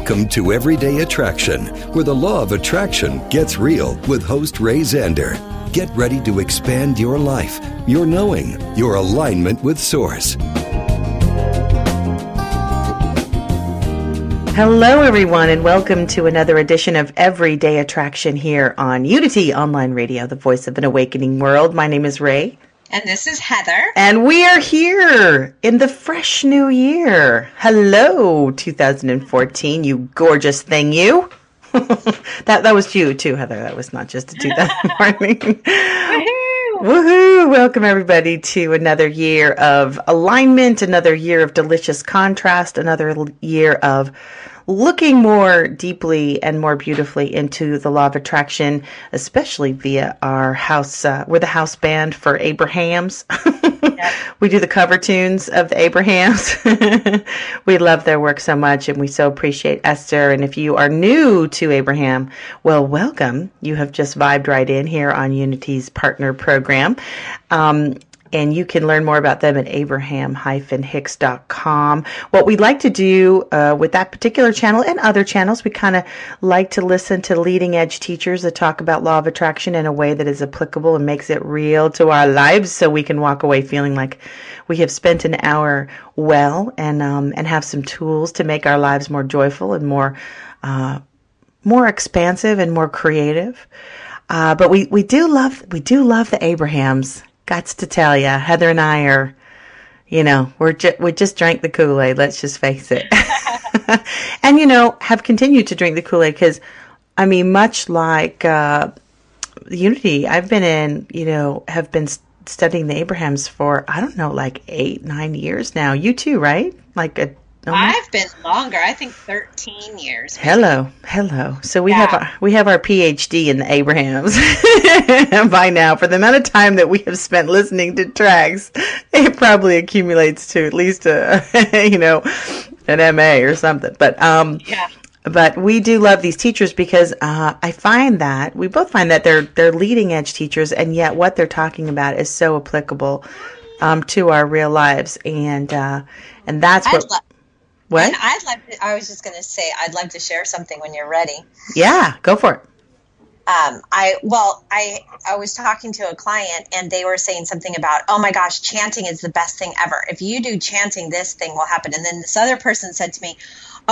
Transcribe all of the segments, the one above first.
Welcome to Everyday Attraction, where the law of attraction gets real with host Ray Zander. Get ready to expand your life, your knowing, your alignment with Source. Hello, everyone, and welcome to another edition of Everyday Attraction here on Unity Online Radio, the voice of an awakening world. My name is Ray, And this is Heather. and we are here in the fresh new year. Hello, 2014, you gorgeous thing, you. that that was you too, Heather. That was not just a 2014. Woohoo! Woohoo! Welcome everybody to another year of alignment, another year of delicious contrast, another year of looking more deeply and more beautifully into the law of attraction, especially via our house. Uh, we're the house band for Abrahams. we do the cover tunes of the Abrahams. we love their work so much and we so appreciate Esther. And if you are new to Abraham, well, welcome. You have just vibed right in here on Unity's partner program. Um, and you can learn more about them at abraham-hicks.com. What we like to do uh, with that particular channel and other channels, we kind of like to listen to leading edge teachers that talk about law of attraction in a way that is applicable and makes it real to our lives so we can walk away feeling like we have spent an hour well and um, and have some tools to make our lives more joyful and more uh, more expansive and more creative. Uh, but we, we do love we do love the Abrahams. Gots to tell ya, Heather and I are, you know, we're ju- we just drank the Kool Aid. Let's just face it, and you know, have continued to drink the Kool Aid because, I mean, much like uh, Unity, I've been in, you know, have been studying the Abrahams for I don't know, like eight nine years now. You too, right? Like a almost- I've been longer. I think 13 years. Hello, hello. So we have our, we have our PhD in the Abrahams by now. For the amount of time that we have spent listening to tracks, it probably accumulates to at least a you know an MA or something. But um, Yeah. but we do love these teachers because uh, I find that we both find that they're they're leading edge teachers, and yet what they're talking about is so applicable um, to our real lives, and uh, and that's what what and I'd like to, I was just going to say, I'd love to share something when you're ready. yeah, go for it. Um, I, well, I, I was talking to a client and they were saying something about, oh my gosh, chanting is the best thing ever. If you do chanting, this thing will happen. And then this other person said to me,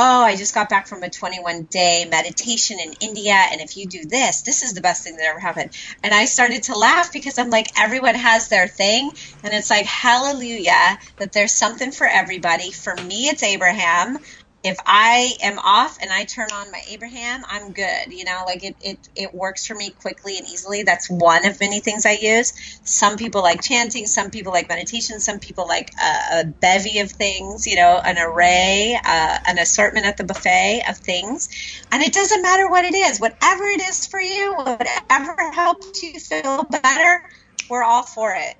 oh, I just got back from a 21 day meditation in India. And if you do this, this is the best thing that ever happened. And I started to laugh because I'm like, everyone has their thing. And it's like, hallelujah, that there's something for everybody. For me, it's Abraham. If I am off and I turn on my Abraham, I'm good. You know, like it, it, it works for me quickly and easily. That's one of many things I use. Some people like chanting, some people like meditation, some people like a, a bevy of things, you know, an array, uh, an assortment at the buffet of things. And it doesn't matter what it is, whatever it is for you, whatever helps you feel better, we're all for it.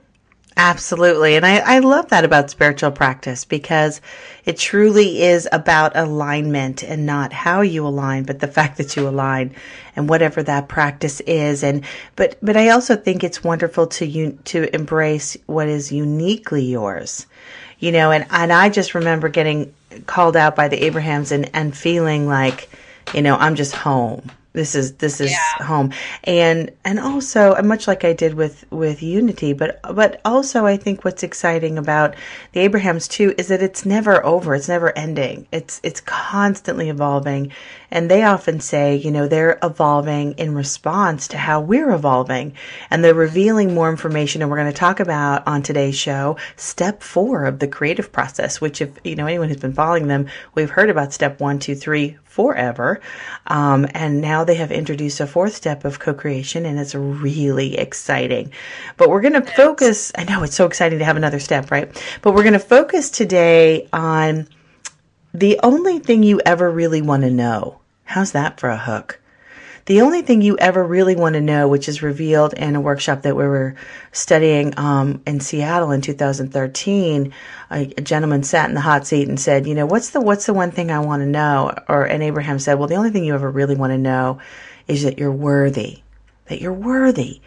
Absolutely. And I, I love that about spiritual practice because it truly is about alignment and not how you align, but the fact that you align and whatever that practice is. And, but, but I also think it's wonderful to you, to embrace what is uniquely yours, you know, and, and I just remember getting called out by the Abrahams and, and feeling like, you know, I'm just home. This is this is Yeah. home, and and also uh, much like I did with with Unity, but but also I think what's exciting about the Abrahams too is that it's never over. It's never ending. It's it's constantly evolving, and they often say you know they're evolving in response to how we're evolving, and they're revealing more information. And we're going to talk about on today's show step four of the creative process, which if you know anyone who's been following them, we've heard about step one, two, three, forever. Um, and now they have introduced a fourth step of co creation, and it's really exciting. But we're going to focus, I know it's so exciting to have another step, right? But we're going to focus today on the only thing you ever really want to know. How's that for a hook? The only thing you ever really want to know, which is revealed in a workshop that we were studying um, in Seattle in 2013, a, a gentleman sat in the hot seat and said, "You know, what's the what's the one thing I want to know?" Or and Abraham said, "Well, the only thing you ever really want to know is that you're worthy, that you're worthy."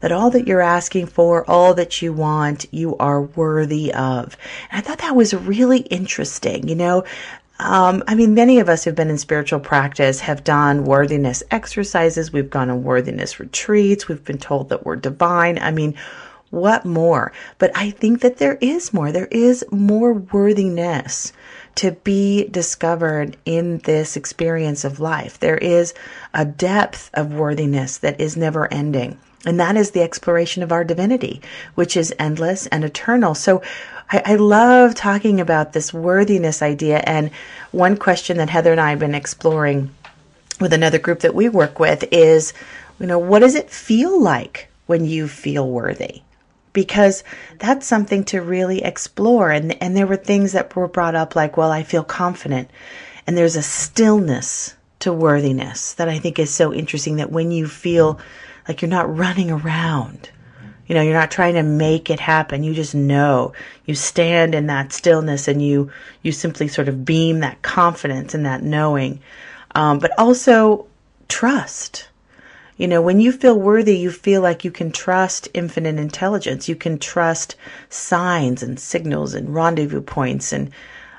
That all that you're asking for, all that you want, you are worthy of. And I thought that was really interesting. You know, um, I mean, many of us who've been in spiritual practice have done worthiness exercises. We've gone on worthiness retreats. We've been told that we're divine. I mean, what more? But I think that there is more. There is more worthiness to be discovered in this experience of life. There is a depth of worthiness that is never ending. And that is the exploration of our divinity, which is endless and eternal. So I, I love talking about this worthiness idea. And one question that Heather and I have been exploring with another group that we work with is, you know, what does it feel like when you feel worthy? Because that's something to really explore. And, and there were things that were brought up like, well, I feel confident. And there's a stillness to worthiness that I think is so interesting that when you feel like you're not running around, you know, you're not trying to make it happen. You just know. You stand in that stillness and you you simply sort of beam that confidence and that knowing. Um, but also trust. You know, when you feel worthy, you feel like you can trust infinite intelligence. You can trust signs and signals and rendezvous points. And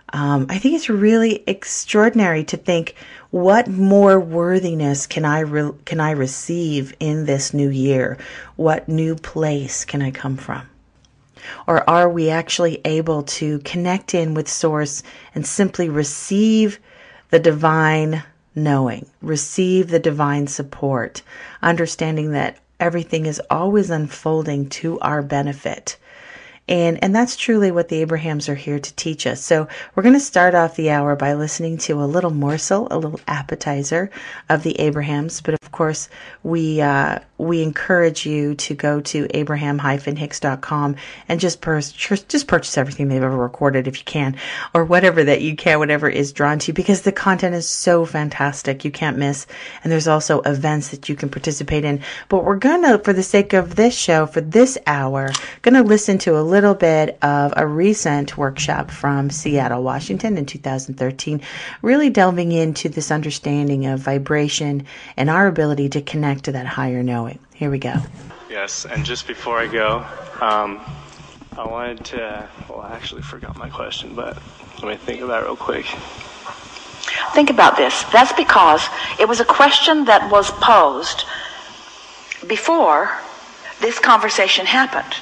um, I think it's really extraordinary to think what more worthiness can I re- can I receive in this new year? What new place can I come from? Or are we actually able to connect in with Source and simply receive the divine knowing, receive the divine support, understanding that everything is always unfolding to our benefit? And, and that's truly what the Abrahams are here to teach us. So we're going to start off the hour by listening to a little morsel, a little appetizer of the Abrahams. But of course, we, uh, we encourage you to go to abraham-hicks.com and just, just purchase everything they've ever recorded if you can, or whatever that you can, whatever is drawn to you, because the content is so fantastic. You can't miss. And there's also events that you can participate in. But we're to, for the sake of this show, for this hour, to listen to a little bit of a recent workshop from Seattle, Washington in 2013, really delving into this understanding of vibration and our ability to connect to that higher knowing. Here we go. Yes, and just before I go, um, I wanted to. Well, I actually forgot my question, but let me think of that real quick. Think about this. That's because it was a question that was posed before this conversation happened.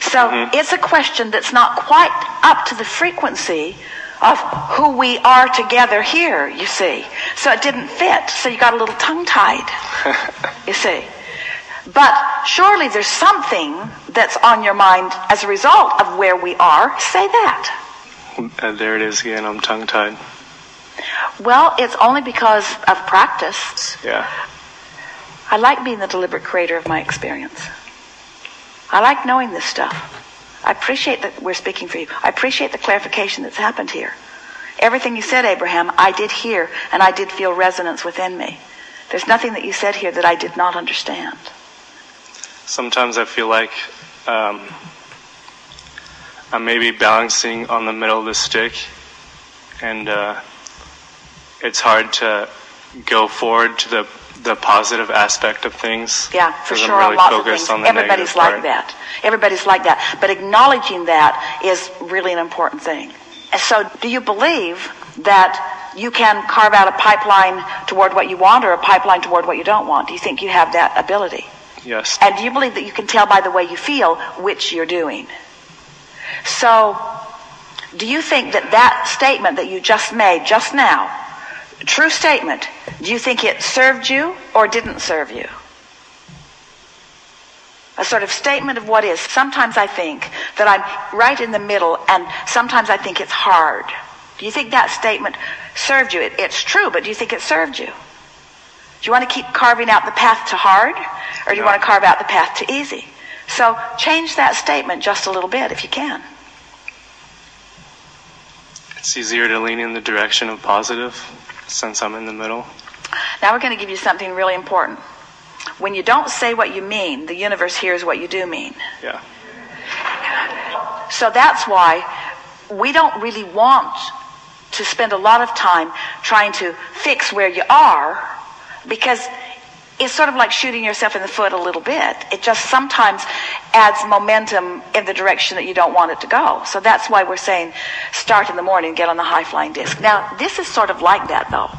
So it's a question that's not quite up to the frequency of who we are together here, you see. So it didn't fit. So you got a little tongue tied, you see. But surely there's something that's on your mind as a result of where we are. Say that. Uh, there it is again. I'm tongue tied. Well, it's only because of practice. Yeah. I like being the deliberate creator of my experience. I like knowing this stuff. I appreciate that we're speaking for you. I appreciate the clarification that's happened here. Everything you said, Abraham, I did hear and I did feel resonance within me. There's nothing that you said here that I did not understand. Sometimes I feel like um, I'm maybe balancing on the middle of the stick, and uh, it's hard to go forward to the the positive aspect of things. Yeah, for sure. Really on lots of things. on the Everybody's like part. that. Everybody's like that. But acknowledging that is really an important thing. So, do you believe that you can carve out a pipeline toward what you want or a pipeline toward what you don't want? Do you think you have that ability? Yes. And do you believe that you can tell by the way you feel which you're doing? So, do you think that that statement that you just made just now, true statement, do you think it served you or didn't serve you? A sort of statement of what is. Sometimes I think that I'm right in the middle and sometimes I think it's hard. Do you think that statement served you? It, it's true, but do you think it served you? Do you want to keep carving out the path to hard or do you No. want to carve out the path to easy? So change that statement just a little bit if you can. It's easier to lean in the direction of positive since I'm in the middle. Now we're going to give you something really important. When you don't say what you mean, the universe hears what you do mean. Yeah. So that's why we don't really want to spend a lot of time trying to fix where you are because it's sort of like shooting yourself in the foot a little bit. It just sometimes adds momentum in the direction that you don't want it to go. So that's why we're saying start in the morning, get on the high flying disc. Now, this is sort of like that though.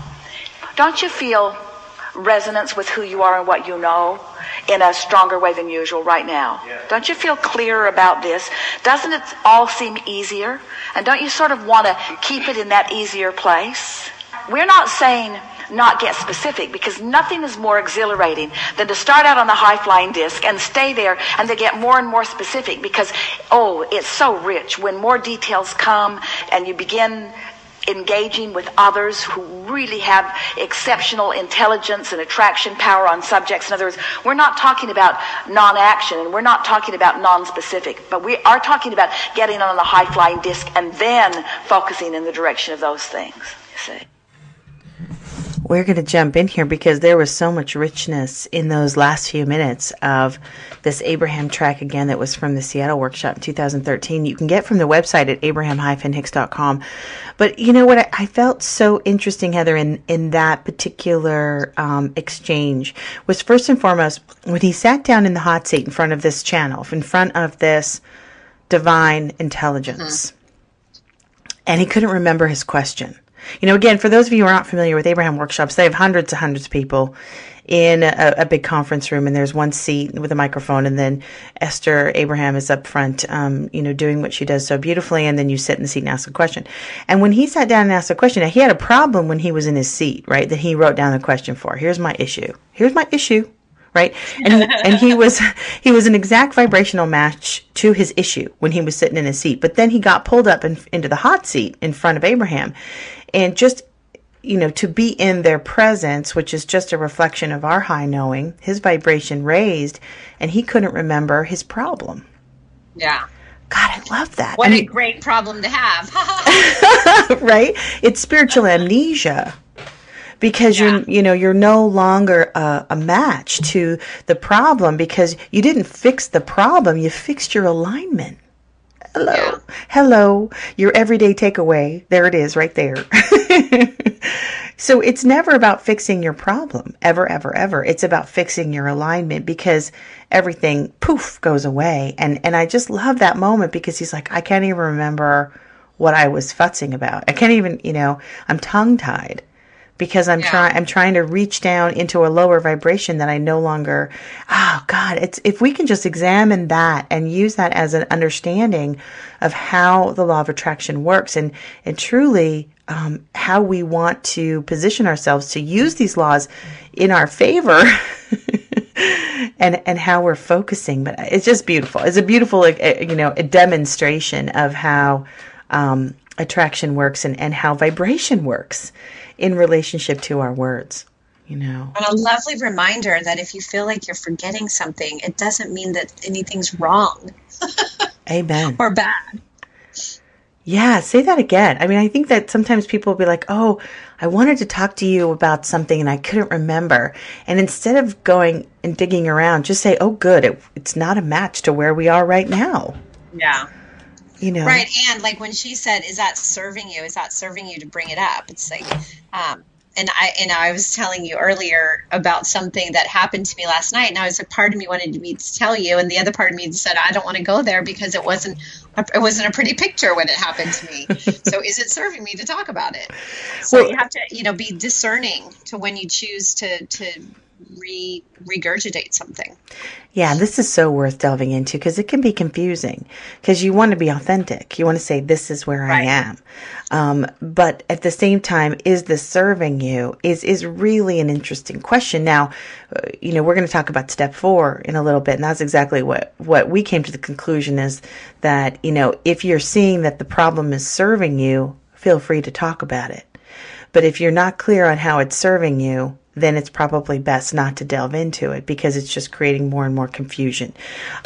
Don't you feel resonance with who you are and what you know in a stronger way than usual right now? Don't you feel clearer about this? Doesn't it all seem easier? And don't you sort of want to keep it in that easier place? We're not saying not get specific because nothing is more exhilarating than to start out on the high flying disc and stay there and to get more and more specific because, oh, it's so rich. When more details come and you begin engaging with others who really have exceptional intelligence and attraction power on subjects. In other words, we're not talking about non-action and we're not talking about non-specific, but we are talking about getting on the high flying disc and then focusing in the direction of those things. You see. We're going to jump in here because there was so much richness in those last few minutes of this Abraham track again that was from the Seattle workshop in 2013. You can get from the website at abraham-hicks.com. But you know what I, I felt so interesting, Heather, in, in that particular um, exchange was first and foremost when he sat down in the hot seat in front of this channel, in front of this divine intelligence, and he couldn't remember his question. You know, again, for those of you who are not familiar with Abraham workshops, they have hundreds and hundreds of people in a, a big conference room, and there's one seat with a microphone, and then Esther Abraham is up front, um, you know, doing what she does so beautifully, and then you sit in the seat and ask a question. And when he sat down and asked a question, now he had a problem when he was in his seat, right? That he wrote down the question for. Here's my issue. Here's my issue. Right, and he, and he was he was an exact vibrational match to his issue when he was sitting in his seat. But then he got pulled up in, into the hot seat in front of Abraham, and just you know to be in their presence which is just a reflection of our high knowing his vibration raised and he couldn't remember his problem. Yeah. god i love that. What And a great problem to have. right? It's spiritual amnesia. Because you're you know you're no longer a, a match to the problem because you didn't fix the problem you fixed your alignment hello. Yeah. hello. Your everyday takeaway. There it is right there. So it's never about fixing your problem. Ever ever ever. It's about fixing your alignment because everything poof goes away. And and i just love that moment because he's like i can't even remember what i was futzing about. I can't even you know i'm tongue tied because I'm Yeah. trying I'm trying to reach down into a lower vibration that I no longer oh god it's if we can just examine that and use that as an understanding of how the law of attraction works and and truly um, how we want to position ourselves to use these laws in our favor and and how we're focusing but it's just beautiful it's a beautiful uh, you know a demonstration of how um, attraction works and, and how vibration works in relationship to our words you know? And a lovely reminder that if you feel like you're forgetting something, it doesn't mean that anything's wrong amen. or bad. yeah say that again. I mean i think that sometimes people will be like oh i wanted to talk to you about something and i couldn't remember. And instead of going and digging around just say oh good. It, it's not a match to where we are right now. Yeah. You know Right. And like when she said, is that serving you? Is that serving you to bring it up? It's like, um, and I and I was telling you earlier about something that happened to me last night, and I was like, part of me wanted me to tell you, and the other part of me said I don't want to go there because it wasn't it wasn't a pretty picture when it happened to me. so is it serving me to talk about it? So well, you have to you know be discerning to when you choose to to re regurgitate something. Yeah, this is so worth delving into because it can be confusing because you want to be authentic. You want to say, this is where right. I am. Um, but at the same time, is this serving you is, is really an interesting question. Now, uh, you know, we're going to talk about step four in a little bit. And that's exactly what, what we came to the conclusion is that, you know, if you're seeing that the problem is serving you, feel free to talk about it. But if you're not clear on how it's serving you, then it's probably best not to delve into it because it's just creating more and more confusion.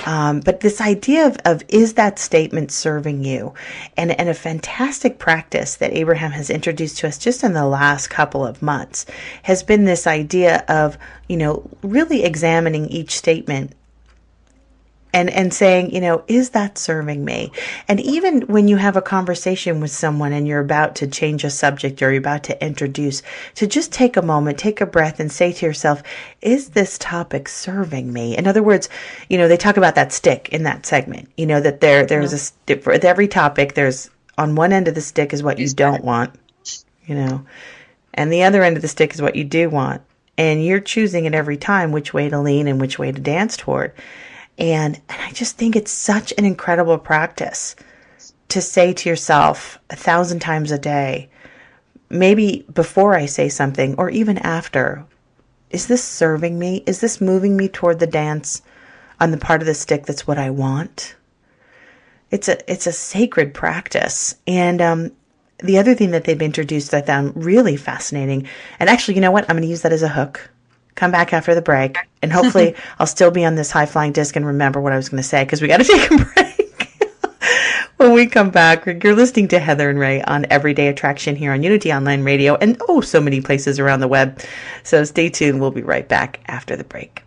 Um, but this idea of, of is that statement serving you? And, and a fantastic practice that Abraham has introduced to us just in the last couple of months has been this idea of, you know, really examining each statement and and saying, you know, is that serving me? And even when you have a conversation with someone and you're about to change a subject or you're about to introduce, to just take a moment, take a breath and say to yourself, is this topic serving me? In other words, you know, they talk about that stick in that segment. You know that there there's a stick for every topic there's on one end of the stick is what you don't want, you know. And the other end of the stick is what you do want. And you're choosing at every time which way to lean and which way to dance toward. And, and I just think it's such an incredible practice to say to yourself a thousand times a day, maybe before I say something or even after, is this serving me? Is this moving me toward the dance on the part of the stick that's what I want? It's a it's a sacred practice, and um, the other thing that they've introduced I found really fascinating, and actually, you know what? I'm going to use that as a hook come back after the break, and hopefully I'll still be on this high flying disc and remember what I was going to say because we got to take a break. when we come back, you're listening to Heather and Ray on Everyday Attraction here on Unity Online Radio and oh, so many places around the web. So stay tuned. We'll be right back after the break.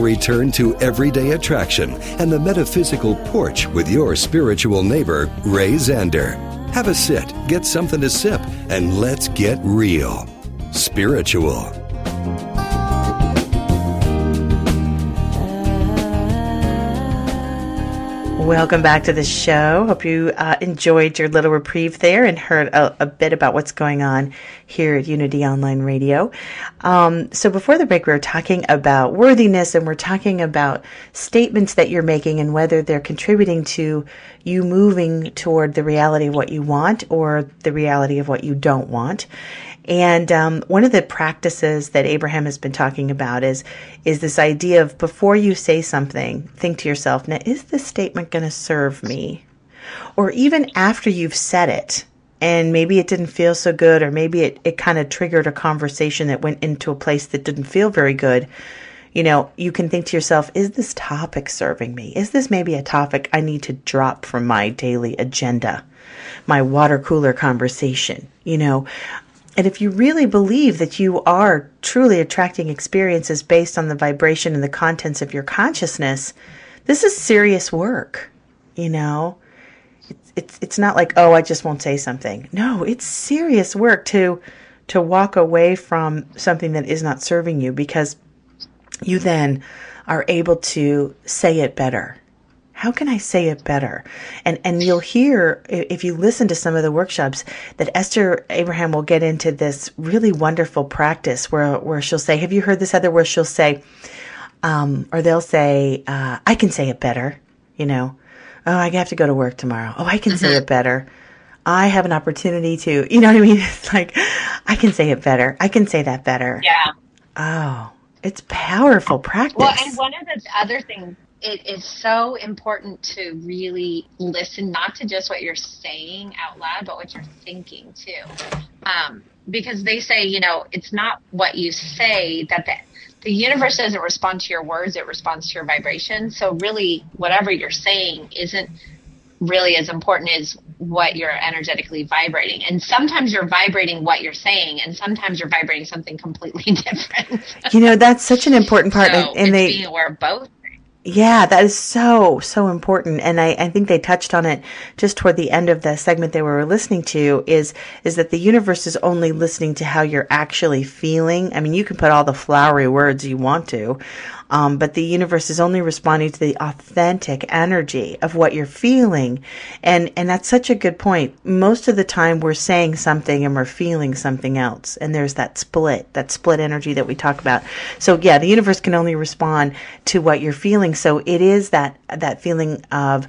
Return to Everyday Attraction and the Metaphysical Porch with your spiritual neighbor, Ray Zander. Have a sit, get something to sip, and let's get real. Spiritual. Welcome back to the show. Hope you uh, enjoyed your little reprieve there and heard a, a, bit about what's going on here at Unity Online Radio. Um, so before the break, we were talking about worthiness and we're talking about statements that you're making and whether they're contributing to you moving toward the reality of what you want or the reality of what you don't want. And um, one of the practices that Abraham has been talking about is is this idea of before you say something, think to yourself, now is this statement going to serve me? Or even after you've said it, and maybe it didn't feel so good, or maybe it, it kind of triggered a conversation that went into a place that didn't feel very good. You know, you can think to yourself, is this topic serving me? Is this maybe a topic I need to drop from my daily agenda? My water cooler conversation. You know, and if you really believe that you are truly attracting experiences based on the vibration and the contents of your consciousness, this is serious work. You know, it's it's, it's not like oh I just won't say something. No, it's serious work to to walk away from something that is not serving you because you then are able to say it better how can I say it better? And and you'll hear if you listen to some of the workshops that Esther Abraham will get into this really wonderful practice where where she'll say, "Have you heard this other?" Where she'll say, um, or they'll say, uh, "I can say it better," you know. Oh, I have to go to work tomorrow. Oh, I can say it better. I have an opportunity to, you know what I mean? It's like, I can say it better. I can say that better. Yeah. Oh, it's powerful practice. Well, and one of the other things it is so important to really listen, not to just what you're saying out loud, but what you're thinking too. Um, because they say, you know, it's not what you say that the, the universe doesn't respond to your words, it responds to your vibration. So really, whatever you're saying isn't really as important as what you're energetically vibrating. And sometimes you're vibrating what you're saying, and sometimes you're vibrating something completely different. you know, that's such an important part. So and they being aware of both yeah, that is so, so important. And I, I think they touched on it just toward the end of the segment they were listening to is, is that the universe is only listening to how you're actually feeling. I mean, you can put all the flowery words you want to, um, but the universe is only responding to the authentic energy of what you're feeling. And, and that's such a good point. Most of the time we're saying something and we're feeling something else. And there's that split, that split energy that we talk about. So yeah, the universe can only respond to what you're feeling. So it is that, that feeling of,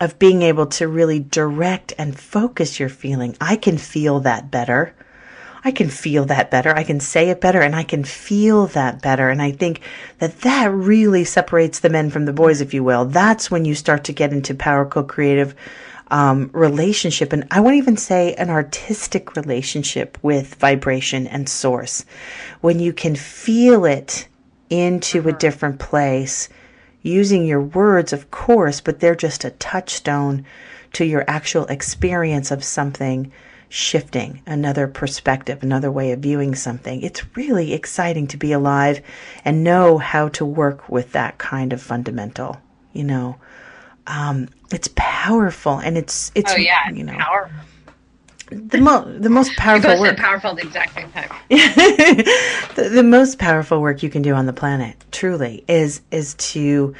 of being able to really direct and focus your feeling. I can feel that better. I can feel that better. I can say it better and I can feel that better. And I think that that really separates the men from the boys, if you will. That's when you start to get into power co-creative um, relationship. And I won't even say an artistic relationship with vibration and source. When you can feel it into a different place using your words, of course, but they're just a touchstone to your actual experience of something shifting, another perspective, another way of viewing something. It's really exciting to be alive and know how to work with that kind of fundamental, you know. Um, it's powerful and it's it's oh, yeah, you know powerful. the most the most powerful work powerful at the exact same time. the, the most powerful work you can do on the planet truly is is to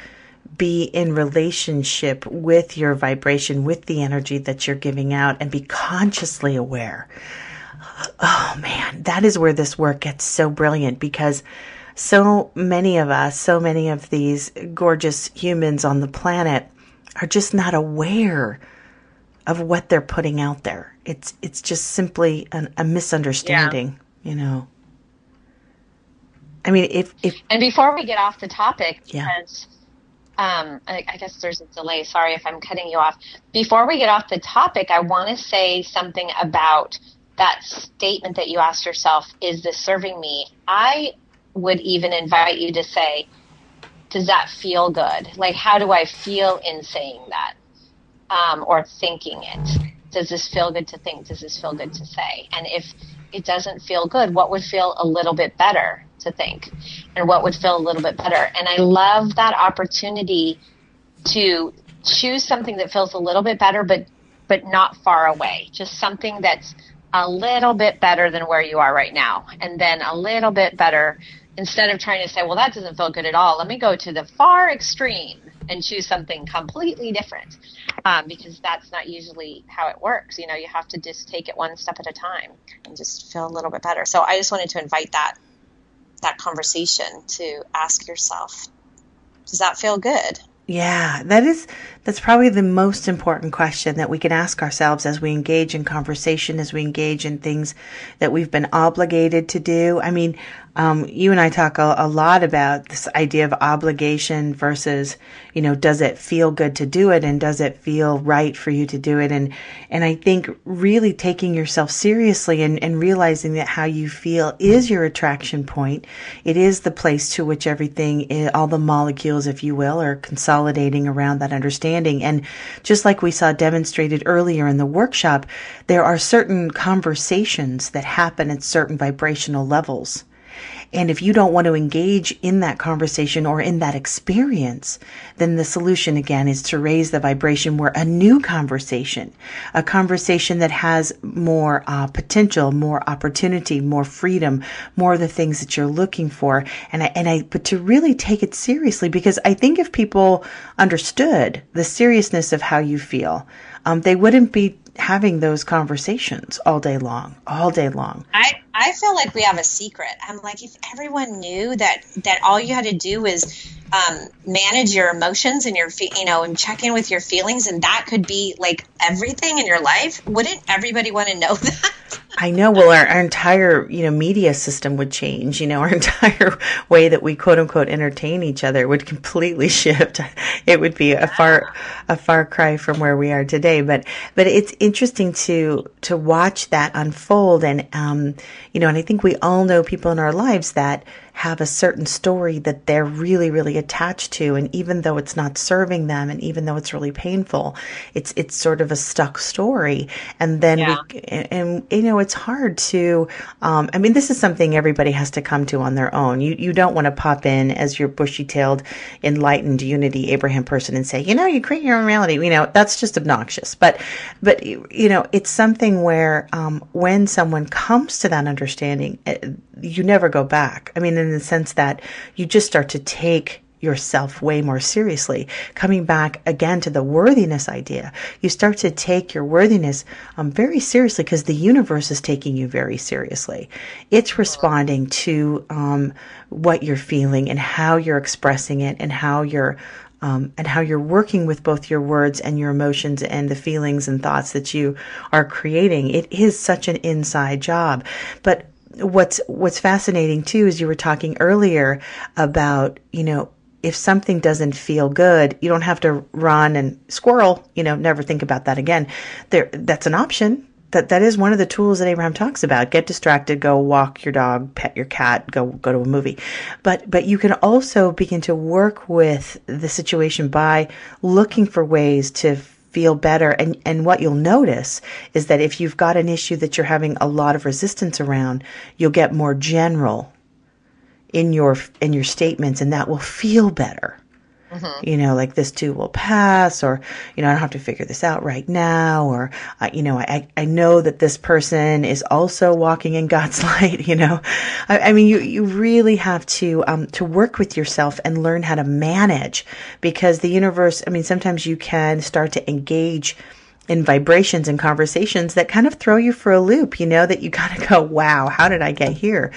be in relationship with your vibration, with the energy that you're giving out, and be consciously aware. Oh man, that is where this work gets so brilliant because so many of us, so many of these gorgeous humans on the planet are just not aware of what they're putting out there. It's it's just simply an, a misunderstanding, yeah. you know. I mean, if if and before we get off the topic, yeah. because um, I, I, guess there's a delay. Sorry if I'm cutting you off. Before we get off the topic, I want to say something about that statement that you asked yourself Is this serving me? I would even invite you to say, Does that feel good? Like, how do I feel in saying that um, or thinking it? Does this feel good to think? Does this feel good to say? And if it doesn't feel good, what would feel a little bit better? to think and what would feel a little bit better. And I love that opportunity to choose something that feels a little bit better, but but not far away. Just something that's a little bit better than where you are right now, and then a little bit better. Instead of trying to say, "Well, that doesn't feel good at all," let me go to the far extreme and choose something completely different um, because that's not usually how it works. You know, you have to just take it one step at a time and just feel a little bit better. So I just wanted to invite that that conversation to ask yourself, does that feel good? Yeah, that is that's probably the most important question that we can ask ourselves as we engage in conversation, as we engage in things that we've been obligated to do. I mean, um, you and I talk a, a, lot about this idea of obligation versus, you know, does it feel good to do it and does it feel right for you to do it? And, and I think really taking yourself seriously and, and realizing that how you feel is your attraction point. It is the place to which everything, is, all the molecules, if you will, are consolidating around that understanding. And just like we saw demonstrated earlier in the workshop, there are certain conversations that happen at certain vibrational levels and if you don't want to engage in that conversation or in that experience, then the solution again is to raise the vibration where a new conversation, a conversation that has more uh, potential, more opportunity, more freedom, more of the things that you're looking for. And I, and I, but to really take it seriously, because I think if people understood the seriousness of how you feel, um, they wouldn't be having those conversations all day long, all day long. I, I feel like we have a secret. I'm like, if everyone knew that, that all you had to do was um, manage your emotions and your, you know, and check in with your feelings, and that could be like everything in your life, wouldn't everybody want to know that? I know. Well, our, our, entire, you know, media system would change. You know, our entire way that we quote unquote entertain each other would completely shift. It would be a far, a far cry from where we are today. But, but it's interesting to, to watch that unfold. And, um, you know, and I think we all know people in our lives that, have a certain story that they're really, really attached to. And even though it's not serving them and even though it's really painful, it's, it's sort of a stuck story. And then yeah. we, and, and, you know, it's hard to, um, I mean, this is something everybody has to come to on their own. You, you don't want to pop in as your bushy tailed, enlightened unity Abraham person and say, you know, you create your own reality. You know, that's just obnoxious. But, but, you know, it's something where, um, when someone comes to that understanding, eh, you never go back. I mean, in the sense that you just start to take yourself way more seriously. Coming back again to the worthiness idea, you start to take your worthiness um, very seriously because the universe is taking you very seriously. It's responding to um, what you're feeling and how you're expressing it and how you're um, and how you're working with both your words and your emotions and the feelings and thoughts that you are creating. It is such an inside job, but what's what's fascinating too is you were talking earlier about you know if something doesn't feel good you don't have to run and squirrel you know never think about that again. There that's an option. That that is one of the tools that Abraham talks about. Get distracted go walk your dog pet your cat go go to a movie. But but you can also begin to work with the situation by looking for ways to feel better. And, and what you'll notice is that if you've got an issue that you're having a lot of resistance around, you'll get more general in your, in your statements and that will feel better. Mm-hmm. You know, like this too will pass, or, you know, I don't have to figure this out right now, or, uh, you know, I, I know that this person is also walking in God's light, you know. I, I mean, you, you really have to, um, to work with yourself and learn how to manage because the universe, I mean, sometimes you can start to engage in vibrations and conversations that kind of throw you for a loop, you know, that you kind of go, wow, how did I get here?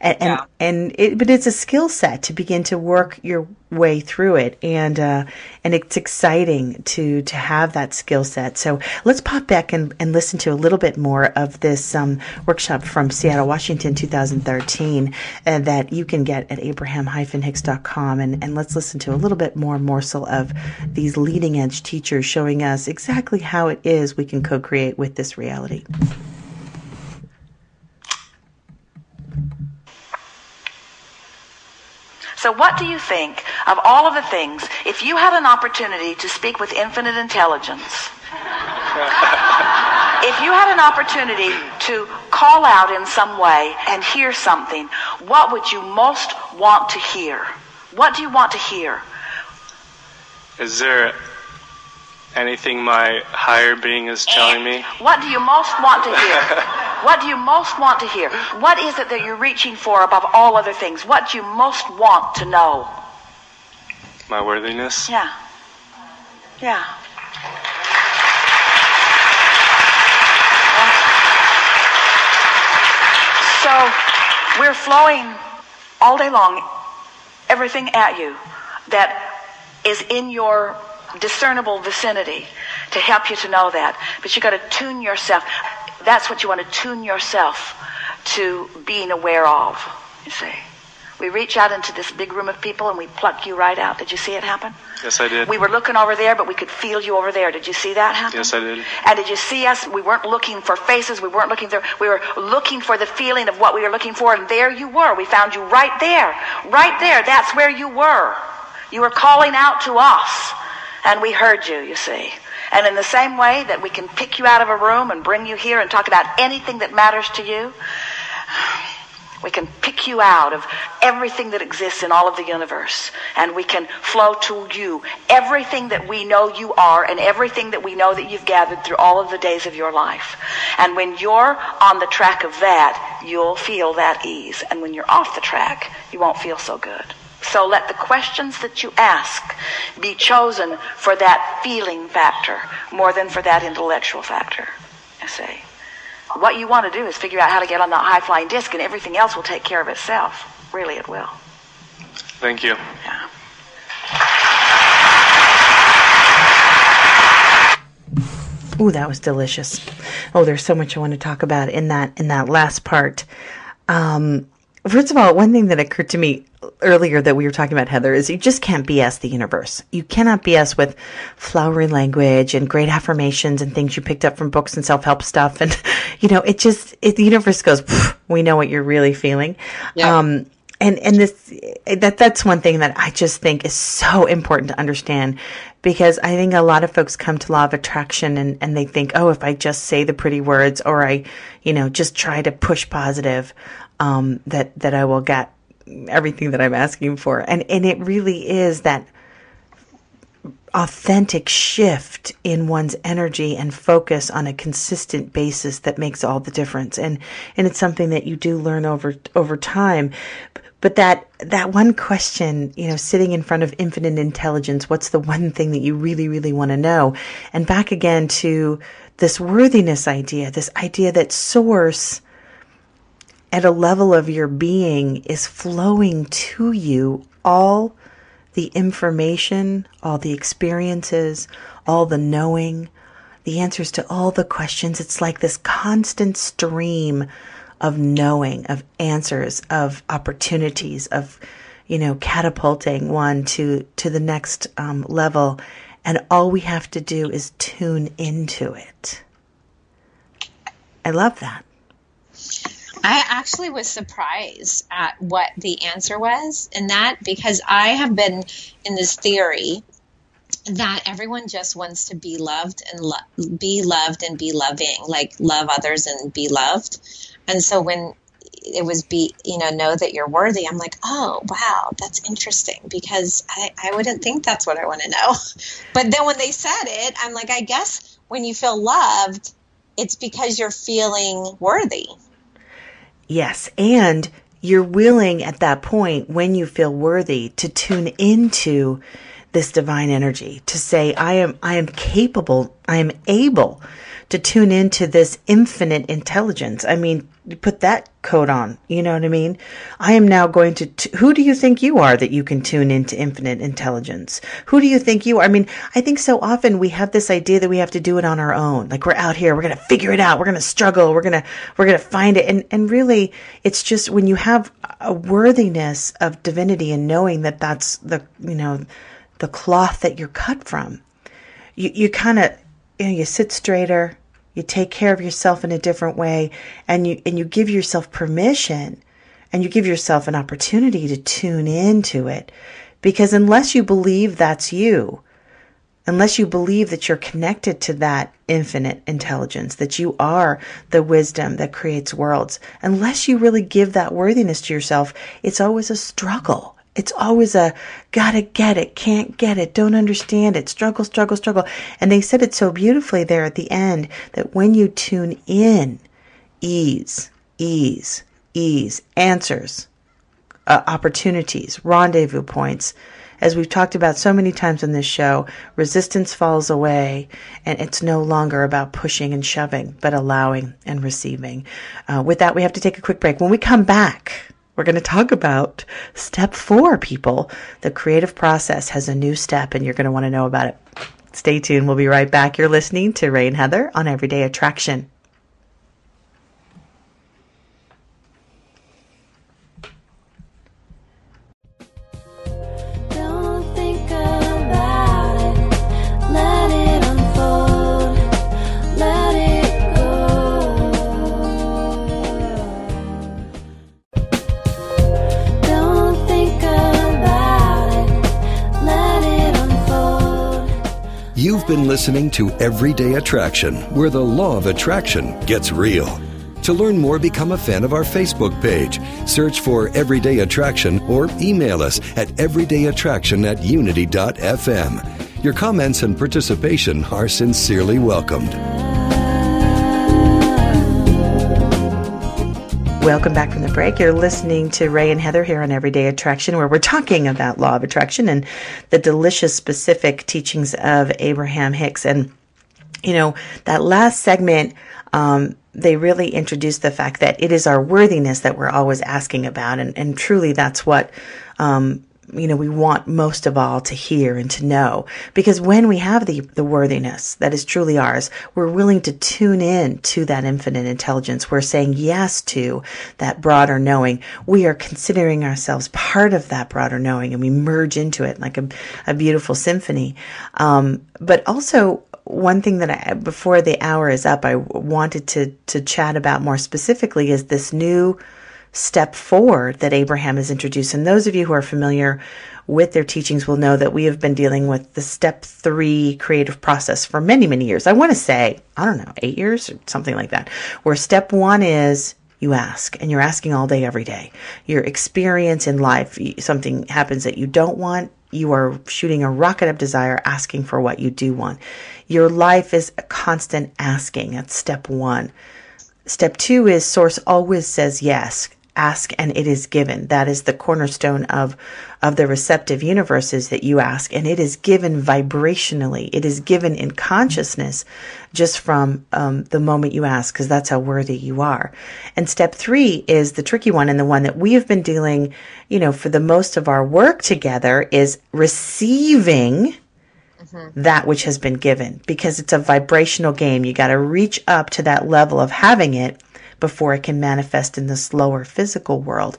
And, yeah. and, and it, but it's a skill set to begin to work your way through it. And, uh, and it's exciting to, to have that skill set. So let's pop back and, and listen to a little bit more of this, um, workshop from Seattle, Washington, 2013, uh, that you can get at abraham-hicks.com. And, and let's listen to a little bit more morsel of these leading edge teachers showing us exactly how it is we can co-create with this reality. So, what do you think of all of the things, if you had an opportunity to speak with infinite intelligence, if you had an opportunity to call out in some way and hear something, what would you most want to hear? What do you want to hear? Is there anything my higher being is telling me? Eh, what do you most want to hear? What do you most want to hear? What is it that you're reaching for above all other things? What do you most want to know? My worthiness? Yeah. Yeah. So we're flowing all day long, everything at you that is in your discernible vicinity to help you to know that. But you got to tune yourself. That's what you want to tune yourself to being aware of, you see. We reach out into this big room of people and we pluck you right out. Did you see it happen? Yes, I did. We were looking over there, but we could feel you over there. Did you see that happen? Yes, I did. And did you see us? We weren't looking for faces. We weren't looking there. We were looking for the feeling of what we were looking for, and there you were. We found you right there. Right there. That's where you were. You were calling out to us, and we heard you, you see. And in the same way that we can pick you out of a room and bring you here and talk about anything that matters to you, we can pick you out of everything that exists in all of the universe, and we can flow to you everything that we know you are and everything that we know that you've gathered through all of the days of your life. And when you're on the track of that, you'll feel that ease. And when you're off the track, you won't feel so good. So let the questions that you ask be chosen for that feeling factor more than for that intellectual factor. I say. What you want to do is figure out how to get on that high flying disc, and everything else will take care of itself. Really, it will. Thank you. Yeah. Ooh, that was delicious. Oh, there's so much I want to talk about in that in that last part. Um, first of all, one thing that occurred to me earlier that we were talking about, Heather, is you just can't BS the universe. You cannot BS with flowery language and great affirmations and things you picked up from books and self help stuff. And you know, it just it, the universe goes. We know what you're really feeling. Yeah. Um, and and this that that's one thing that I just think is so important to understand because I think a lot of folks come to law of attraction and and they think oh if I just say the pretty words or I you know just try to push positive um, that that I will get everything that I'm asking for. And and it really is that authentic shift in one's energy and focus on a consistent basis that makes all the difference. And and it's something that you do learn over over time. But that that one question you know sitting in front of infinite intelligence what's the one thing that you really really want to know? And back again to this worthiness idea this idea that source at a level of your being is flowing to you all the information, all the experiences, all the knowing, the answers to all the questions. It's like this constant stream of knowing, of answers, of opportunities, of, you know, catapulting one to, to the next um, level. And all we have to do is tune into it. I love that. I actually was surprised at what the answer was in that because I have been in this theory that everyone just wants to be loved and lo- be loved and be loving, like love others and be loved. And so when it was be, you know, know that you're worthy, I'm like, oh, wow, that's interesting because I, I wouldn't think that's what I want to know. But then when they said it, I'm like, I guess when you feel loved, it's because you're feeling worthy. Yes. And you're willing at that point, when you feel worthy, to tune into this divine energy, to say, I am, I am capable, I am able to tune into this infinite intelligence. I mean, put that coat on, you know what I mean? I am now going to, t- who do you think you are that you can tune into infinite intelligence? Who do you think you are? I mean, I think so often we have this idea that we have to do it on our own. Like we're out here, we're going to figure it out. We're going to struggle. We're going to, we're going to find it. And, and really it's just when you have a worthiness of divinity and knowing that that's the, you know, the cloth that you're cut from, you, you kind of, you know, you sit straighter, you take care of yourself in a different way, and you and you give yourself permission, and you give yourself an opportunity to tune into it, because unless you believe that's you, unless you believe that you're connected to that infinite intelligence, that you are the wisdom that creates worlds, unless you really give that worthiness to yourself, it's always a struggle. It's always a gotta get it, can't get it, don't understand it, struggle, struggle, struggle. And they said it so beautifully there at the end that when you tune in, ease, ease, ease, answers, uh, opportunities, rendezvous points, as we've talked about so many times on this show, resistance falls away and it's no longer about pushing and shoving, but allowing and receiving. Uh, with that, we have to take a quick break. When we come back, we're going to talk about step four, people. The creative process has a new step and you're going to want to know about it. Stay tuned. We'll be right back. You're listening to Ray and Heather on Everyday Attraction. You've been listening to Everyday Attraction, where the law of attraction gets real. To learn more, become a fan of our Facebook page. Search for Everyday Attraction or email us at everydayattraction at unity.fm. Your comments and participation are sincerely welcomed. Welcome back from the break. You're listening to Ray and Heather here on Everyday Attraction, where we're talking about law of attraction and the delicious specific teachings of Abraham Hicks. And, you know, that last segment, um, they really introduced the fact that it is our worthiness that we're always asking about. And, and truly, that's what, um, you know, we want most of all to hear and to know. Because when we have the, the worthiness that is truly ours, we're willing to tune in to that infinite intelligence. We're saying yes to that broader knowing. We are considering ourselves part of that broader knowing and we merge into it like a, a beautiful symphony. Um, but also, one thing that I, before the hour is up, I wanted to, to chat about more specifically is this new step four that Abraham has introduced. And those of you who are familiar with their teachings will know that we have been dealing with the step three creative process for many, many years. I want to say, I don't know, eight years or something like that, where step one is you ask and you're asking all day, every day. Your experience in life, something happens that you don't want, you are shooting a rocket of desire, asking for what you do want. Your life is a constant asking. That's step one. Step two is source always says yes. Ask and it is given. That is the cornerstone of, of the receptive universe is that you ask and it is given vibrationally. It is given in consciousness just from um, the moment you ask because that's how worthy you are. And step three is the tricky one and the one that we have been dealing, you know, for the most of our work together is receiving that which has been given because it's a vibrational game. You got to reach up to that level of having it before it can manifest in the slower physical world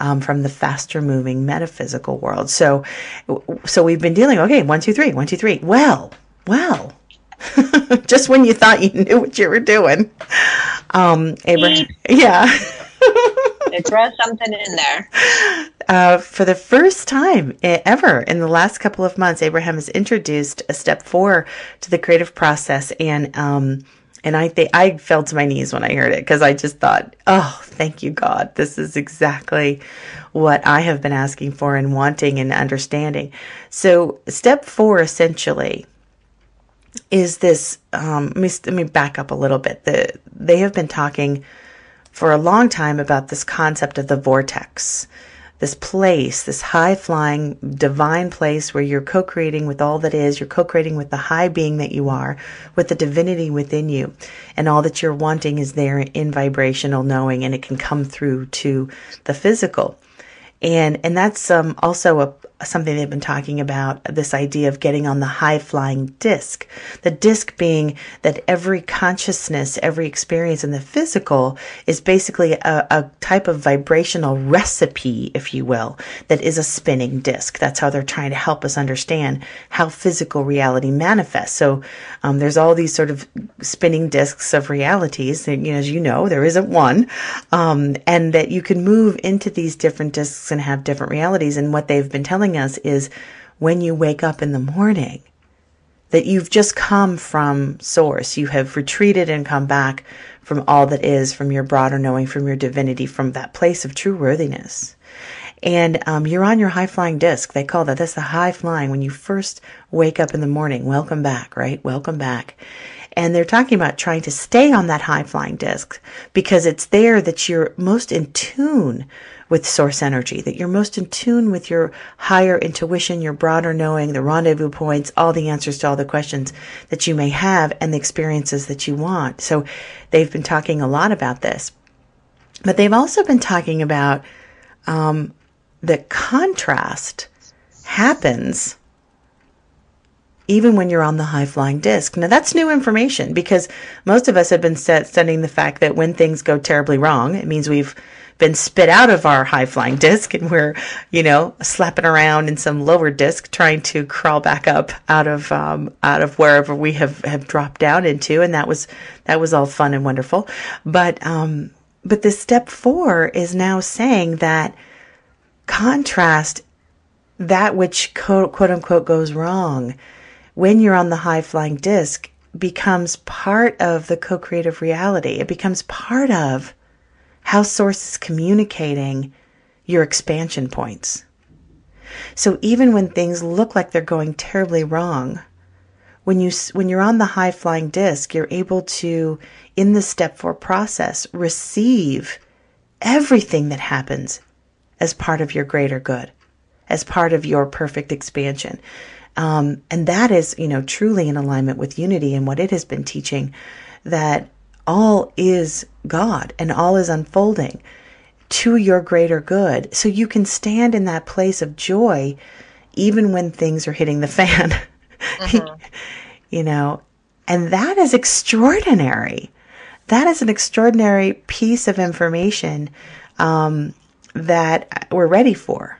um, from the faster moving metaphysical world. So, so we've been dealing. Okay, one, two, three, one, two, three. Well, well, just when you thought you knew what you were doing, um, Abraham. Yeah. They throw something in there. Uh, for the first time ever in the last couple of months, Abraham has introduced a step four to the creative process, and um, and I think I fell to my knees when I heard it because I just thought, oh, thank you, God, this is exactly what I have been asking for and wanting and understanding. So, step four essentially is this. Um, let me let me back up a little bit. The they have been talking for a long time about this concept of the vortex, this place, this high flying divine place where you're co creating with all that is, you're co creating with the high being that you are, with the divinity within you, and all that you're wanting is there in vibrational knowing, and it can come through to the physical. And, and that's um, also a, something they've been talking about this idea of getting on the high flying disc. The disc being that every consciousness, every experience in the physical is basically a, a type of vibrational recipe, if you will, that is a spinning disc. That's how they're trying to help us understand how physical reality manifests. So um, there's all these sort of spinning discs of realities. And, you know, as you know, there isn't one, um, and that you can move into these different discs and have different realities. And what they've been telling us is when you wake up in the morning, that you've just come from source. You have retreated and come back from all that is, from your broader knowing, from your divinity, from that place of true worthiness. And um, you're on your high flying disc. They call that. That's the high flying when you first wake up in the morning. Welcome back, right? Welcome back. And they're talking about trying to stay on that high flying disc because it's there that you're most in tune with source energy, that you're most in tune with your higher intuition, your broader knowing, the rendezvous points, all the answers to all the questions that you may have and the experiences that you want. So they've been talking a lot about this. But they've also been talking about um, the contrast happens even when you're on the high flying disc. Now, that's new information because most of us have been studying the fact that when things go terribly wrong, it means we've been spit out of our high flying disc and we're, you know, slapping around in some lower disc trying to crawl back up out of, um, out of wherever we have, have dropped down into. And that was, that was all fun and wonderful. But, um, but this step four is now saying that contrast that which quote, quote unquote goes wrong when you're on the high flying disc becomes part of the co creative reality. It becomes part of how Source is communicating your expansion points. So even when things look like they're going terribly wrong, when you when you're on the high flying disc, you're able to in the step 4 process receive everything that happens as part of your greater good, as part of your perfect expansion. Um, and that is, you know, truly in alignment with unity and what it has been teaching that all is God and all is unfolding to your greater good. So you can stand in that place of joy even when things are hitting the fan. Mm-hmm. you know, and that is extraordinary. That is an extraordinary piece of information um, that we're ready for.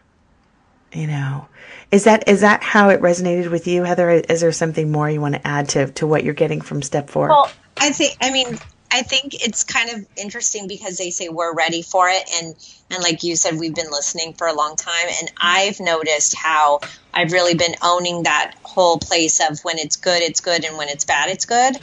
You know, is that is that how it resonated with you, Heather? Is there something more you want to add to to what you're getting from step four? Well, I think I mean I think it's kind of interesting because they say we're ready for it and and like you said we've been listening for a long time and I've noticed how I've really been owning that whole place of when it's good it's good and when it's bad it's good.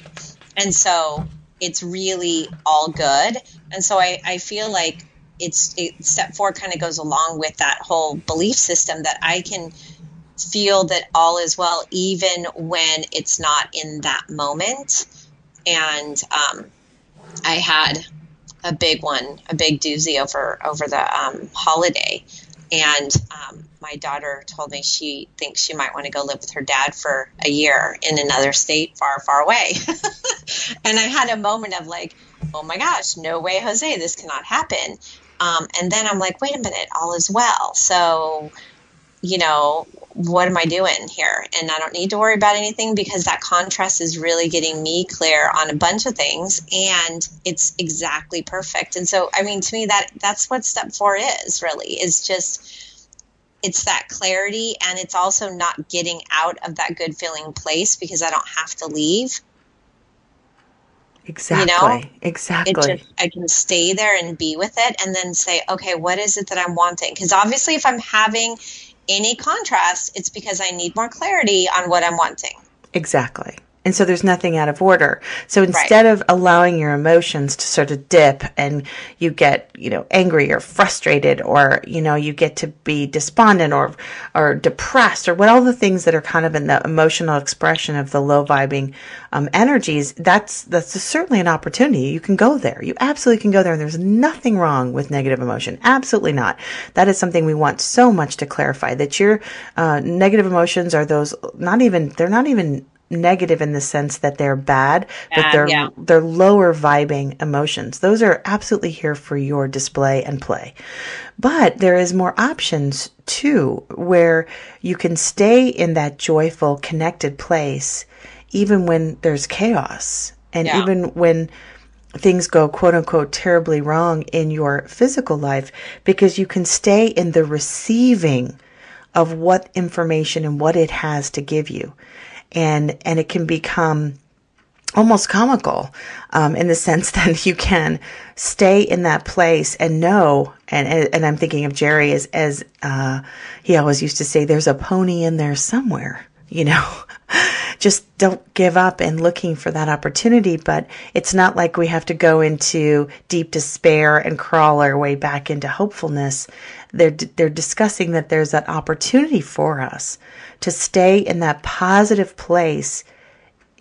And so it's really all good. And so I, I feel like it's it, step four kind of goes along with that whole belief system that I can feel that all is well even when it's not in that moment. And um, I had a big one, a big doozy over over the um, holiday, and um, my daughter told me she thinks she might want to go live with her dad for a year in another state far, far away. and I had a moment of like, oh my gosh, no way, Jose, this cannot happen. Um, and then I'm like, wait a minute, all is well. So, you know, what am I doing here? And I don't need to worry about anything because that contrast is really getting me clear on a bunch of things and it's exactly perfect. And so, I mean, to me, that that's what step four is really is just it's that clarity and it's also not getting out of that good feeling place because I don't have to leave. Exactly. You know? Exactly. Just, I can stay there and be with it and then say, okay, what is it that I'm wanting? Because obviously, if I'm having any contrast, it's because I need more clarity on what I'm wanting. Exactly. And so there's nothing out of order. So instead right. of allowing your emotions to sort of dip and you get, you know, angry or frustrated or, you know, you get to be despondent or, or depressed or what all the things that are kind of in the emotional expression of the low vibing um, energies, that's, that's certainly an opportunity. You can go there. You absolutely can go there. And there's nothing wrong with negative emotion. Absolutely not. That is something we want so much to clarify that your uh, negative emotions are those not even, they're not even negative in the sense that they're bad, but they're yeah. they're lower vibing emotions. Those are absolutely here for your display and play. But there is more options too where you can stay in that joyful connected place even when there's chaos and yeah. even when things go quote unquote terribly wrong in your physical life because you can stay in the receiving of what information and what it has to give you and and it can become almost comical um, in the sense that you can stay in that place and know and and I'm thinking of Jerry as as uh, he always used to say there's a pony in there somewhere you know? Just don't give up and looking for that opportunity but it's not like we have to go into deep despair and crawl our way back into hopefulness they're they're discussing that there's that opportunity for us to stay in that positive place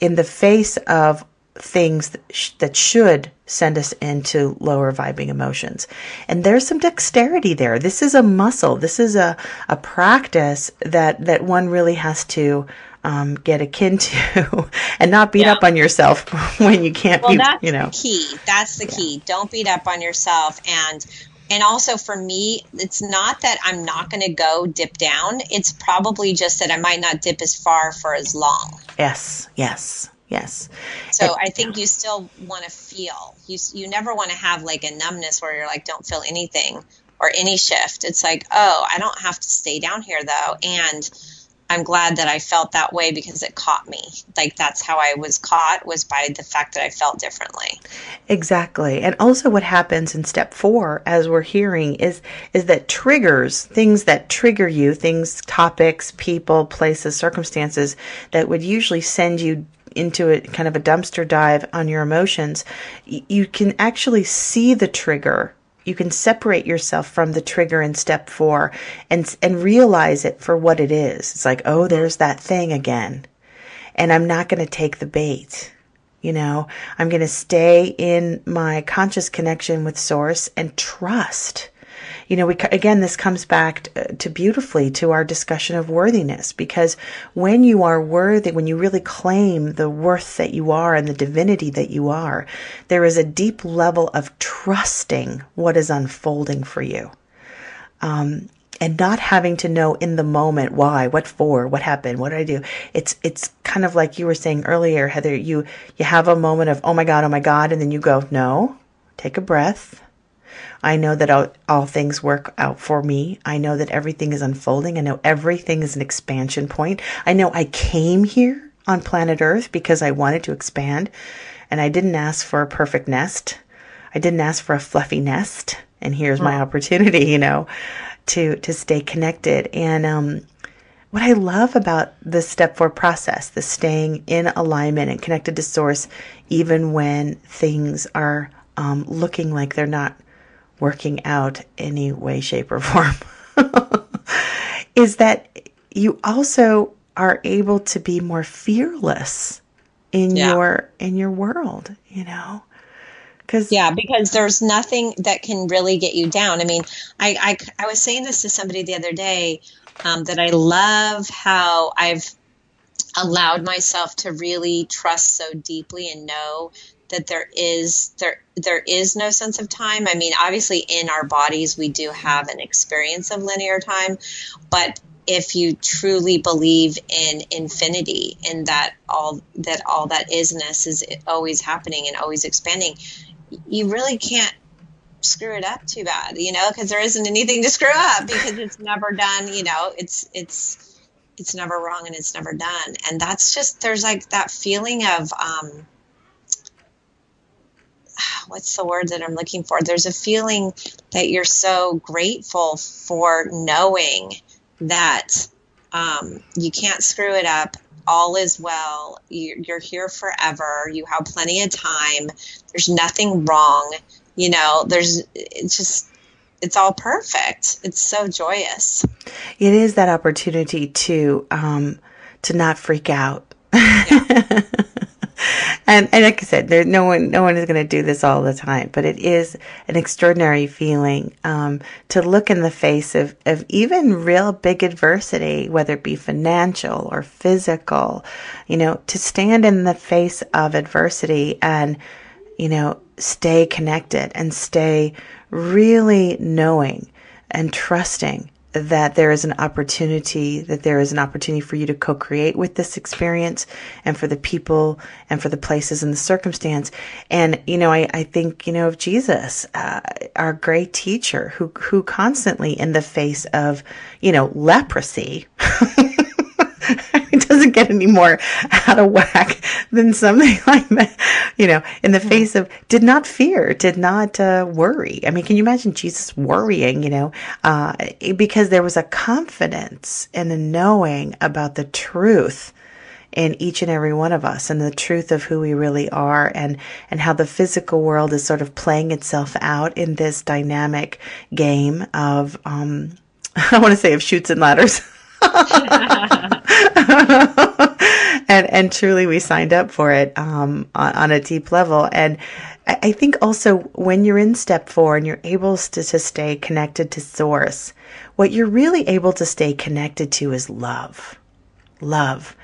in the face of things that, sh- that should send us into lower vibing emotions. And there's some dexterity there. This is a muscle. This is a, a practice that, that one really has to um, get akin to and not beat Yeah. up on yourself when you can't well be, that's you know. the key that's the key don't beat up on yourself and and also for me it's not that i'm not going to go dip down. It's probably just that i might not dip as far for as long. Yes, yes, yes. so i think you still want to feel. You you never want to have like a numbness where you're like don't feel anything or any shift. It's like oh i don't have to stay down here though. And i'm glad that i felt that way because it caught me like that's how i was caught was by the fact that i felt differently Exactly. And also what happens in step 4 as we're hearing is is that triggers, things that trigger you, things, topics, people, places, circumstances that would usually send you into a kind of a dumpster dive on your emotions, you can actually see the trigger. You can separate yourself from the trigger in step 4 and and realize it for what it is. It's like, "Oh, there's that thing again." And I'm not going to take the bait. You know, I'm going to stay in my conscious connection with source and trust. You know, we again this comes back to, uh, to beautifully to our discussion of worthiness because when you are worthy, when you really claim the worth that you are and the divinity that you are, there is a deep level of trusting what is unfolding for you um, and not having to know in the moment why, what for, what happened, what did I do. It's it's kind of like you were saying earlier, Heather. You you have a moment of oh my god, oh my god, and then you go no, take a breath. I know that all, all things work out for me. I know that everything is unfolding. I know everything is an expansion point. I know I came here on planet Earth because I wanted to expand, and I didn't ask for a perfect nest. I didn't ask for a fluffy nest, and here's my opportunity, you know, to to stay connected. And um, what I love about the step four process, the staying in alignment and connected to source, even when things are um, looking like they're not working out any way, shape, or form, is that you also are able to be more fearless in Yeah. your in your world. You know, because Yeah, because there's nothing that can really get you down. I mean, I, I, I was saying this to somebody the other day um, that I love how I've allowed myself to really trust so deeply and know that there is there there is no sense of time. I mean, obviously in our bodies we do have an experience of linear time, but if you truly believe in infinity and that all that all that isness is always happening and always expanding, you really can't screw it up too bad, you know, because there isn't anything to screw up because it's never done, you know, it's it's it's never wrong and it's never done. And that's just there's like that feeling of um what's the word that I'm looking for? There's a feeling that you're so grateful for knowing that um, you can't screw it up. All is well. You're, you're here forever. You have plenty of time. There's nothing wrong. You know, there's, it's just, it's all perfect. It's so joyous. it is that opportunity to um to not freak out and and like i said there no one no one is going to do this all the time but it is an extraordinary feeling um to look in the face of of even real big adversity whether it be financial or physical you know to stand in the face of adversity and you know, stay connected and stay really knowing and trusting that there is an opportunity, that there is an opportunity for you to co create with this experience and for the people and for the places and the circumstance. And, you know, I, I think, you know, of Jesus, uh, our great teacher who, who constantly in the face of, you know, leprosy, doesn't get any more out of whack than something like that. You know, in the face of did not fear, did not uh, worry. I mean, can you imagine Jesus worrying? You know, uh, because there was a confidence and a knowing about the truth in each and every one of us and the truth of who we really are and and how the physical world is sort of playing itself out in this dynamic game of um I want to say of Chutes and Ladders. and and truly we signed up for it um, on, on a deep level. And I, I think also when you're in step four and you're able to, to stay connected to source, what you're really able to stay connected to is love, love.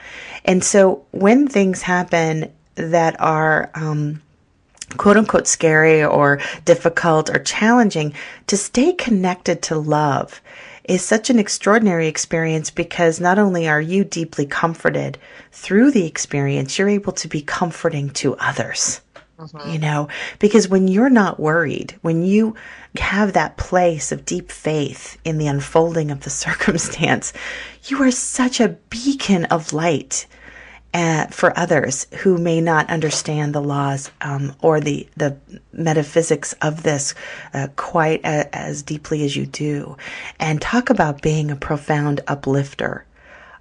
And so when things happen that are um, quote unquote scary or difficult or challenging, to stay connected to love is such an extraordinary experience because not only are you deeply comforted through the experience, you're able to be comforting to others. Mm-hmm. You know, because when you're not worried, when you have that place of deep faith in the unfolding of the circumstance, you are such a beacon of light uh, for others who may not understand the laws um, or the the metaphysics of this uh, quite a, as deeply as you do, and talk about being a profound uplifter.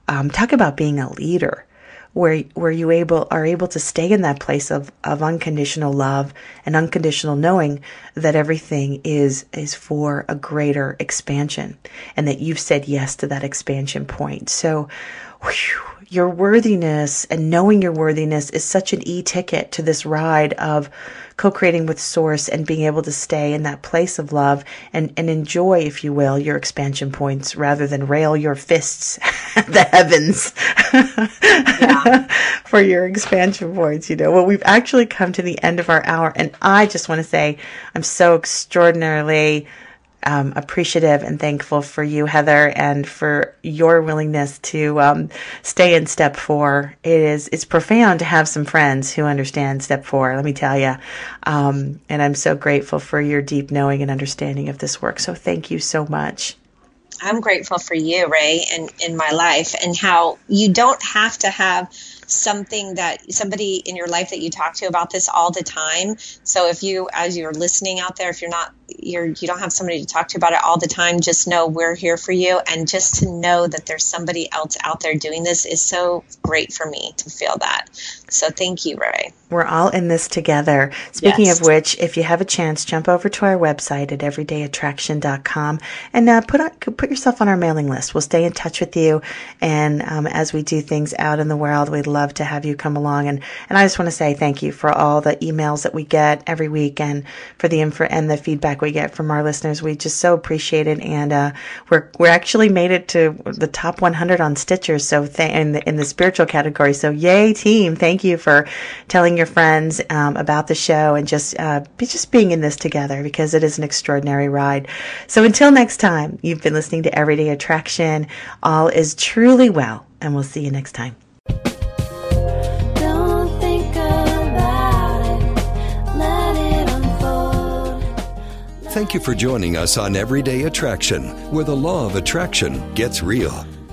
Um, talk about being a leader, where where you able are able to stay in that place of of unconditional love and unconditional knowing that everything is is for a greater expansion, and that you've said yes to that expansion point. So. Whew, your worthiness and knowing your worthiness is such an e ticket to this ride of co creating with Source and being able to stay in that place of love and, and enjoy, if you will, your expansion points rather than rail your fists at the heavens for your expansion points. You know, well, we've actually come to the end of our hour, and I just want to say I'm so extraordinarily um, appreciative and thankful for you, Heather, and for your willingness to um, stay in step four. It is it's profound to have some friends who understand step four. Let me tell you, um, and I'm so grateful for your deep knowing and understanding of this work. So thank you so much. I'm grateful for you, Ray, and in my life, and how you don't have to have something that somebody in your life that you talk to about this all the time. So if you, as you're listening out there, if you're not, you're you don't have somebody to talk to about it all the time, just know we're here for you, and just to know that there's somebody else out there doing this is so great for me to feel that. So thank you, Ray. We're all in this together. Speaking Yes. of which, if you have a chance, jump over to our website at everydayattraction.com and uh, put on, put yourself on our mailing list. We'll stay in touch with you, and um, as we do things out in the world, we'd love to have you come along. and And I just want to say thank you for all the emails that we get every week, and for the info and the feedback we get from our listeners. We just so appreciate it, and uh, we're we're actually made it to the top 100 on Stitcher. So th- in the in the spiritual category. So yay, team! Thank you for telling your friends um, about the show and just uh, just being in this together because it is an extraordinary ride. So until next time, you've been listening to Everyday Attraction. All is truly well, and we'll see you next time. Thank you for joining us on Everyday Attraction, where the law of attraction gets real.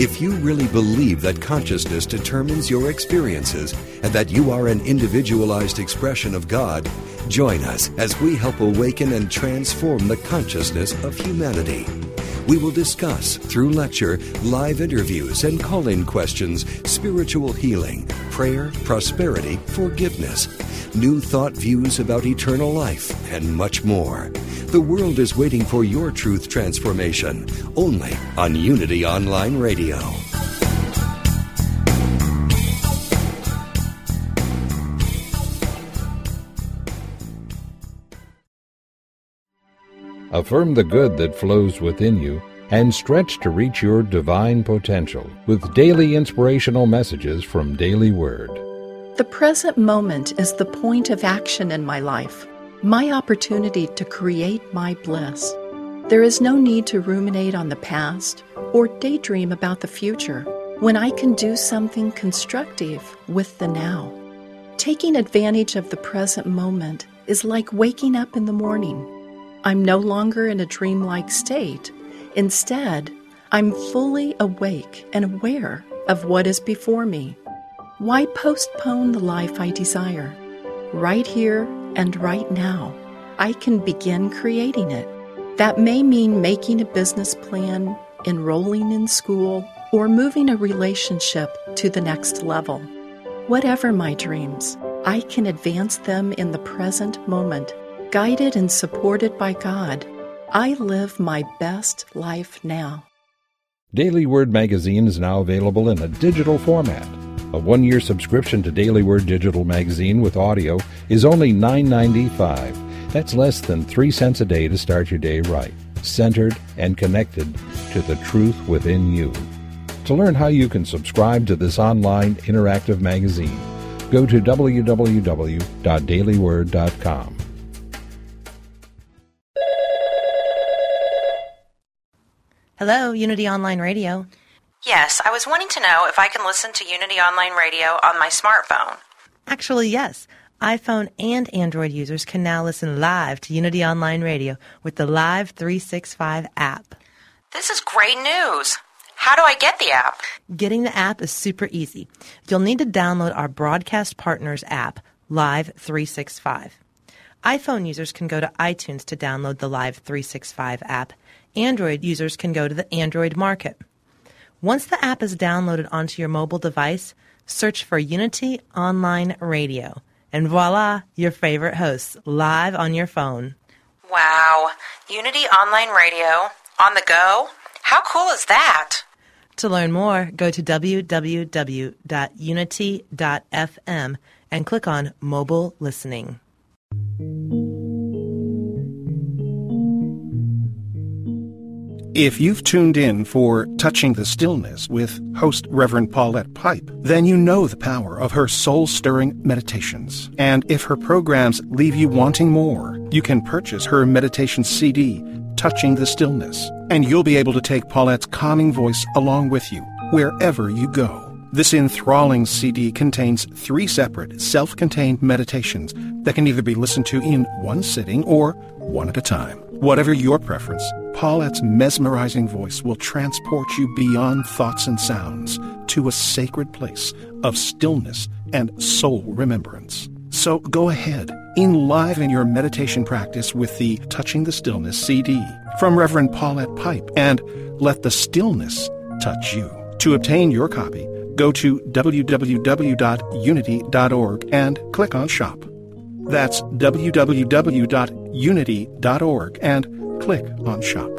If you really believe that consciousness determines your experiences and that you are an individualized expression of God, join us as we help awaken and transform the consciousness of humanity. We will discuss, through lecture, live interviews, and call in questions, spiritual healing, prayer, prosperity, forgiveness, new thought views about eternal life, and much more. The world is waiting for your truth transformation only on Unity Online Radio. Affirm the good that flows within you and stretch to reach your divine potential with daily inspirational messages from Daily Word. The present moment is the point of action in my life, my opportunity to create my bliss. There is no need to ruminate on the past or daydream about the future when I can do something constructive with the now. Taking advantage of the present moment is like waking up in the morning. I'm no longer in a dreamlike state. Instead, I'm fully awake and aware of what is before me. Why postpone the life I desire? Right here and right now, I can begin creating it. That may mean making a business plan, enrolling in school, or moving a relationship to the next level. Whatever my dreams, I can advance them in the present moment. Guided and supported by God, I live my best life now. Daily Word magazine is now available in a digital format. A one year subscription to Daily Word Digital Magazine with audio is only $9.95. That's less than 3 cents a day to start your day right, centered and connected to the truth within you. To learn how you can subscribe to this online interactive magazine, go to www.dailyword.com. Hello, Unity Online Radio. Yes, I was wanting to know if I can listen to Unity Online Radio on my smartphone. Actually, yes. iPhone and Android users can now listen live to Unity Online Radio with the Live 365 app. This is great news. How do I get the app? Getting the app is super easy. You'll need to download our Broadcast Partners app, Live 365. iPhone users can go to iTunes to download the Live 365 app. Android users can go to the Android Market. Once the app is downloaded onto your mobile device, search for Unity Online Radio. And voila, your favorite hosts live on your phone. Wow. Unity Online Radio on the go? How cool is that? To learn more, go to www.unity.fm and click on Mobile Listening. If you've tuned in for Touching the Stillness with host Reverend Paulette Pipe, then you know the power of her soul stirring meditations. And if her programs leave you wanting more, you can purchase her meditation CD, Touching the Stillness, and you'll be able to take Paulette's calming voice along with you wherever you go. This enthralling CD contains three separate, self contained meditations that can either be listened to in one sitting or one at a time. Whatever your preference, Paulette's mesmerizing voice will transport you beyond thoughts and sounds to a sacred place of stillness and soul remembrance. So go ahead, enliven your meditation practice with the Touching the Stillness CD from Reverend Paulette Pipe and let the stillness touch you. To obtain your copy, go to www.unity.org and click on Shop. That's www.unity.org and click on Shop.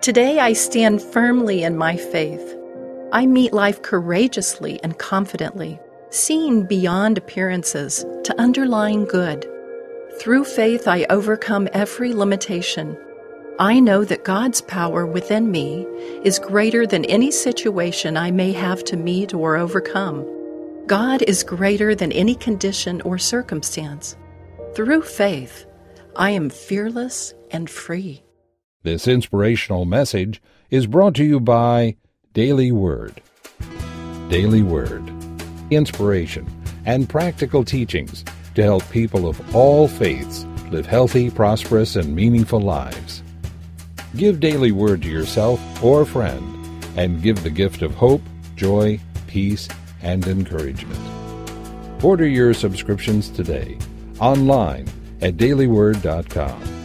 Today I stand firmly in my faith. I meet life courageously and confidently, seeing beyond appearances to underlying good. Through faith, I overcome every limitation. I know that God's power within me is greater than any situation I may have to meet or overcome. God is greater than any condition or circumstance. Through faith, I am fearless and free. This inspirational message is brought to you by Daily Word. Daily Word. Inspiration and practical teachings to help people of all faiths live healthy, prosperous, and meaningful lives. Give Daily Word to yourself or a friend and give the gift of hope, joy, peace, and encouragement. Order your subscriptions today online at dailyword.com.